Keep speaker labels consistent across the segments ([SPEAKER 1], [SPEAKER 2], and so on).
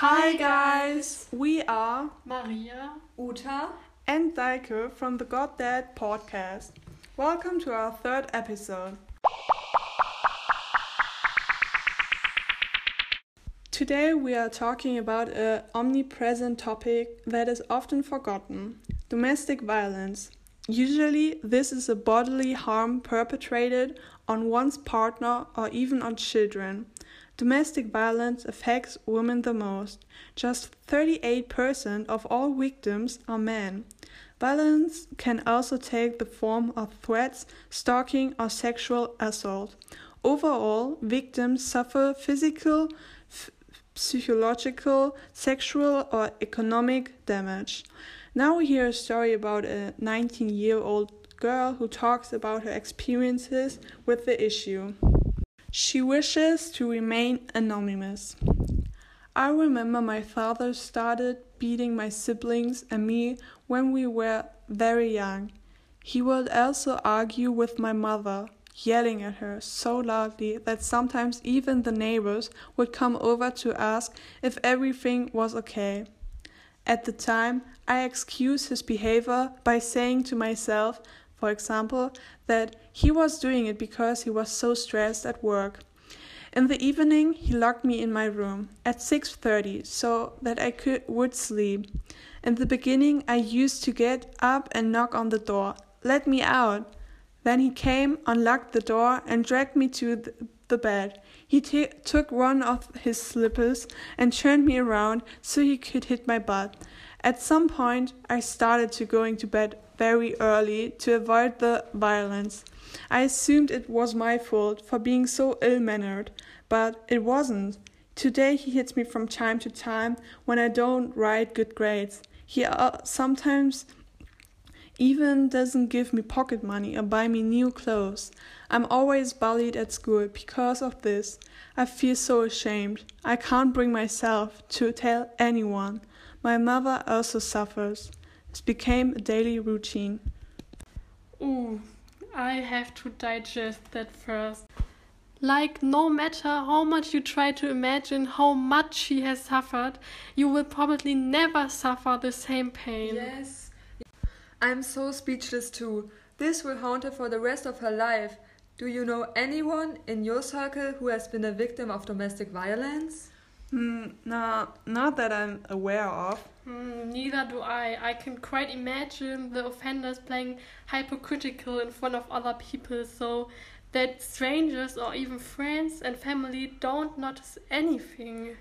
[SPEAKER 1] Hi guys, we are
[SPEAKER 2] Maria.
[SPEAKER 3] Uta.
[SPEAKER 1] and Daike from the God Dad podcast. Welcome to our third episode. Today we are talking about a omnipresent topic that is often forgotten: domestic violence. Usually, this is a bodily harm perpetrated on one's partner or even on children. Domestic violence affects women the most. Just 38% of all victims are men. Violence can also take the form of threats, stalking, or sexual assault. Overall, victims suffer physical, f- psychological, sexual, or economic damage. Now we hear a story about a 19 year old girl who talks about her experiences with the issue. She wishes to remain anonymous. I remember my father started beating my siblings and me when we were very young. He would also argue with my mother, yelling at her so loudly that sometimes even the neighbors would come over to ask if everything was okay. At the time, I excused his behavior by saying to myself, for example, that he was doing it because he was so stressed at work. In the evening, he locked me in my room at 6:30 so that I could would sleep. In the beginning, I used to get up and knock on the door. Let me out. Then he came, unlocked the door, and dragged me to the, the bed. He t- took one of his slippers and turned me around so he could hit my butt. At some point, I started to going to bed very early to avoid the violence. I assumed it was my fault for being so ill mannered, but it wasn't. Today he hits me from time to time when I don't write good grades. He uh, sometimes even doesn't give me pocket money or buy me new clothes. I'm always bullied at school because of this. I feel so ashamed. I can't bring myself to tell anyone. My mother also suffers. It became a daily routine.
[SPEAKER 2] Ooh, I have to digest that first. Like, no matter how much you try to imagine how much she has suffered, you will probably never suffer the same pain.
[SPEAKER 3] Yes. I'm so speechless too. This will haunt her for the rest of her life. Do you know anyone in your circle who has been a victim of domestic violence?
[SPEAKER 1] Hmm, nah, not that I'm aware of.
[SPEAKER 2] Hmm, neither do I. I can quite imagine the offenders playing hypocritical in front of other people so that strangers or even friends and family don't notice anything.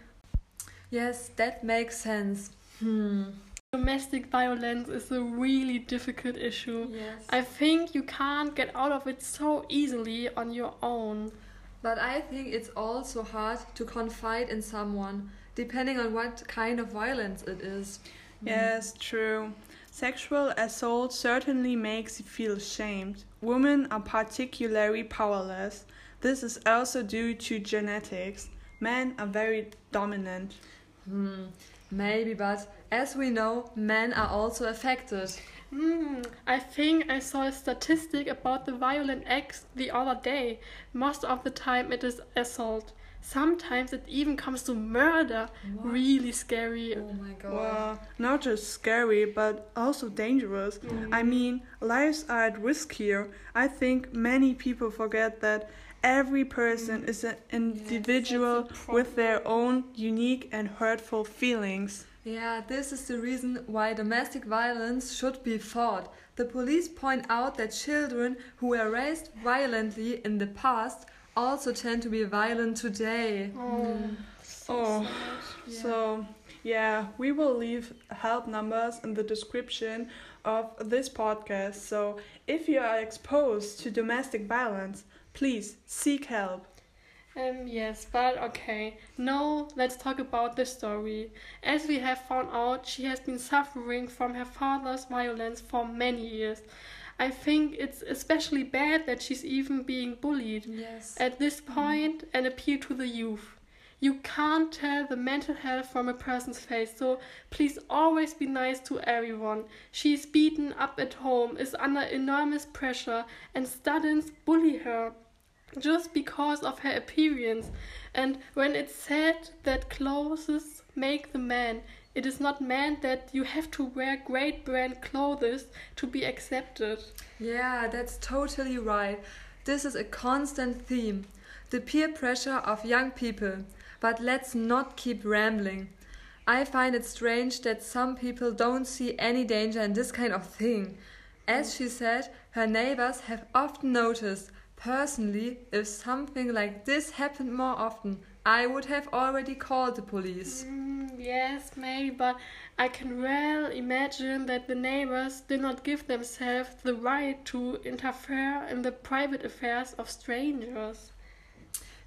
[SPEAKER 3] Yes, that makes sense. Hmm.
[SPEAKER 2] Domestic violence is a really difficult issue.
[SPEAKER 3] Yes.
[SPEAKER 2] I think you can't get out of it so easily on your own.
[SPEAKER 3] But I think it's also hard to confide in someone, depending on what kind of violence it is. Mm.
[SPEAKER 1] Yes, true. Sexual assault certainly makes you feel ashamed. Women are particularly powerless. This is also due to genetics. Men are very dominant.
[SPEAKER 3] Hmm. Maybe, but as we know, men are also affected.
[SPEAKER 2] Hmm, I think I saw a statistic about the violent acts the other day. Most of the time it is assault. Sometimes it even comes to murder.
[SPEAKER 3] What?
[SPEAKER 2] Really scary.
[SPEAKER 3] Oh my god.
[SPEAKER 1] Well, not just scary, but also dangerous. I mean, lives are at risk here. I think many people forget that every person is an individual
[SPEAKER 2] that's a
[SPEAKER 1] with their own unique and hurtful feelings.
[SPEAKER 3] Yeah, this is the reason why domestic violence should be fought. The police point out that children who were raised violently in the past also tend to be violent today.
[SPEAKER 2] Oh,
[SPEAKER 1] hmm.
[SPEAKER 2] Oh.
[SPEAKER 3] Yeah.
[SPEAKER 1] So, yeah, we will leave help numbers in the description of this podcast. So, if you are exposed to domestic violence, please seek help.
[SPEAKER 2] Um, yes, but okay. Now let's talk about the story. As we have found out, she has been suffering from her father's violence for many years. I think it's especially bad that she's even being bullied.
[SPEAKER 3] Yes.
[SPEAKER 2] At this point, an appeal to the youth. You can't tell the mental health from a person's face, so please always be nice to everyone. She's beaten up at home, is under enormous pressure, and students bully her just because of her appearance. And when it's said that clothes make the man, it is not meant that you have to wear great brand clothes to be accepted.
[SPEAKER 3] Yeah, that's totally right. This is a constant theme the peer pressure of young people. But let's not keep rambling. I find it strange that some people don't see any danger in this kind of thing. As she said, her neighbors have often noticed. Personally, if something like this happened more often, I would have already called the police.
[SPEAKER 2] Mm, yes, maybe, but I can well imagine that the neighbors did not give themselves the right to interfere in the private affairs of strangers.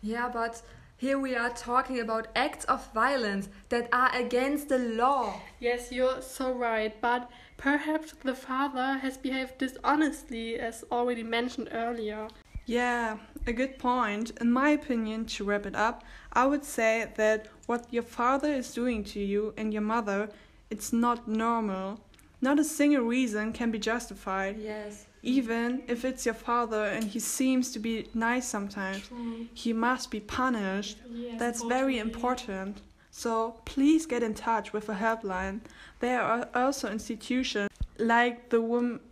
[SPEAKER 3] Yeah, but here we are talking about acts of violence that are against the law.
[SPEAKER 2] Yes, you're so right, but perhaps the father has behaved dishonestly, as already mentioned earlier.
[SPEAKER 1] Yeah, a good point. In my opinion, to wrap it up, I would say that what your father is doing to you and your mother, it's not normal. Not a single reason can be justified.
[SPEAKER 3] Yes.
[SPEAKER 1] Even if it's your father and he seems to be nice sometimes, he must be punished.
[SPEAKER 2] Yes,
[SPEAKER 1] That's very important. So please get in touch with a helpline. There are also institutions like the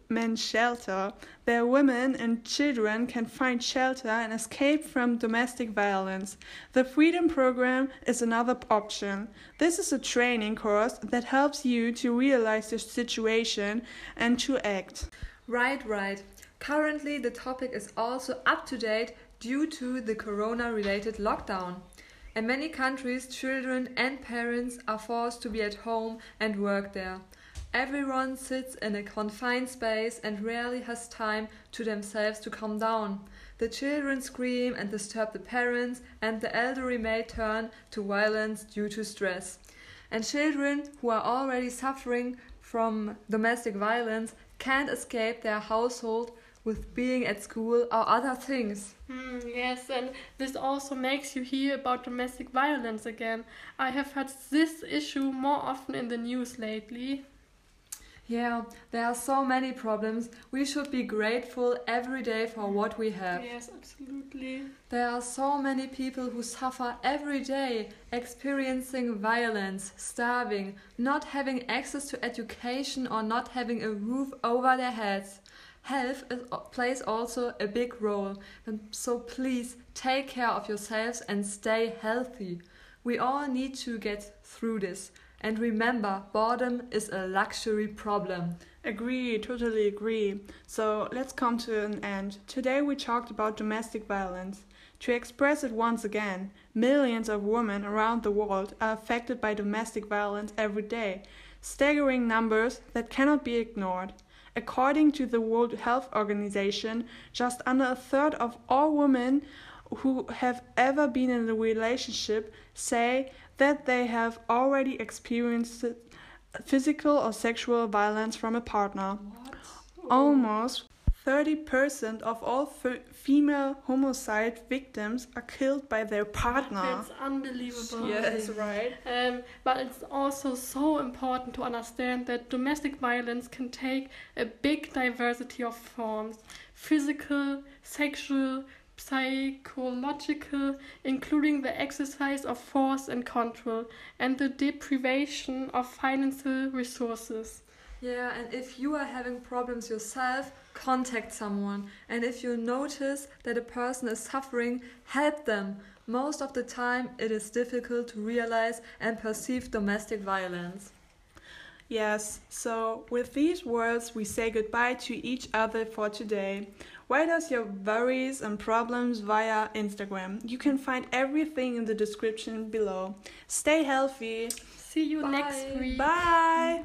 [SPEAKER 1] Women's Shelter. Where women and children can find shelter and escape from domestic violence. The Freedom Program is another option. This is a training course that helps you to realize the situation and to act.
[SPEAKER 3] Right, right. Currently, the topic is also up to date due to the corona related lockdown. In many countries, children and parents are forced to be at home and work there. Everyone sits in a confined space and rarely has time to themselves to calm down. The children scream and disturb the parents, and the elderly may turn to violence due to stress. And children who are already suffering from domestic violence can't escape their household with being at school or other things.
[SPEAKER 2] Hmm, yes, and this also makes you hear about domestic violence again. I have heard this issue more often in the news lately.
[SPEAKER 3] Yeah, there are so many problems. We should be grateful every day for what we have.
[SPEAKER 2] Yes, absolutely.
[SPEAKER 3] There are so many people who suffer every day, experiencing violence, starving, not having access to education, or not having a roof over their heads. Health is, plays also a big role, and so please take care of yourselves and stay healthy. We all need to get through this. And remember, boredom is a luxury problem.
[SPEAKER 1] Agree, totally agree. So let's come to an end. Today we talked about domestic violence. To express it once again, millions of women around the world are affected by domestic violence every day, staggering numbers that cannot be ignored. According to the World Health Organization, just under a third of all women who have ever been in a relationship say that they have already experienced physical or sexual violence from a partner. Almost 30% of all f- female homicide victims are killed by their partner.
[SPEAKER 2] That's unbelievable.
[SPEAKER 1] Yes, right.
[SPEAKER 2] Um, but it's also so important to understand that domestic violence can take a big diversity of forms physical, sexual, psychological, including the exercise of force and control, and the deprivation of financial resources.
[SPEAKER 3] Yeah, and if you are having problems yourself, contact someone. And if you notice that a person is suffering, help them. Most of the time, it is difficult to realize and perceive domestic violence.
[SPEAKER 1] Yes, so with these words, we say goodbye to each other for today. Write us your worries and problems via Instagram. You can find everything in the description below. Stay healthy.
[SPEAKER 2] See you next
[SPEAKER 3] Bye.
[SPEAKER 2] week.
[SPEAKER 1] Bye.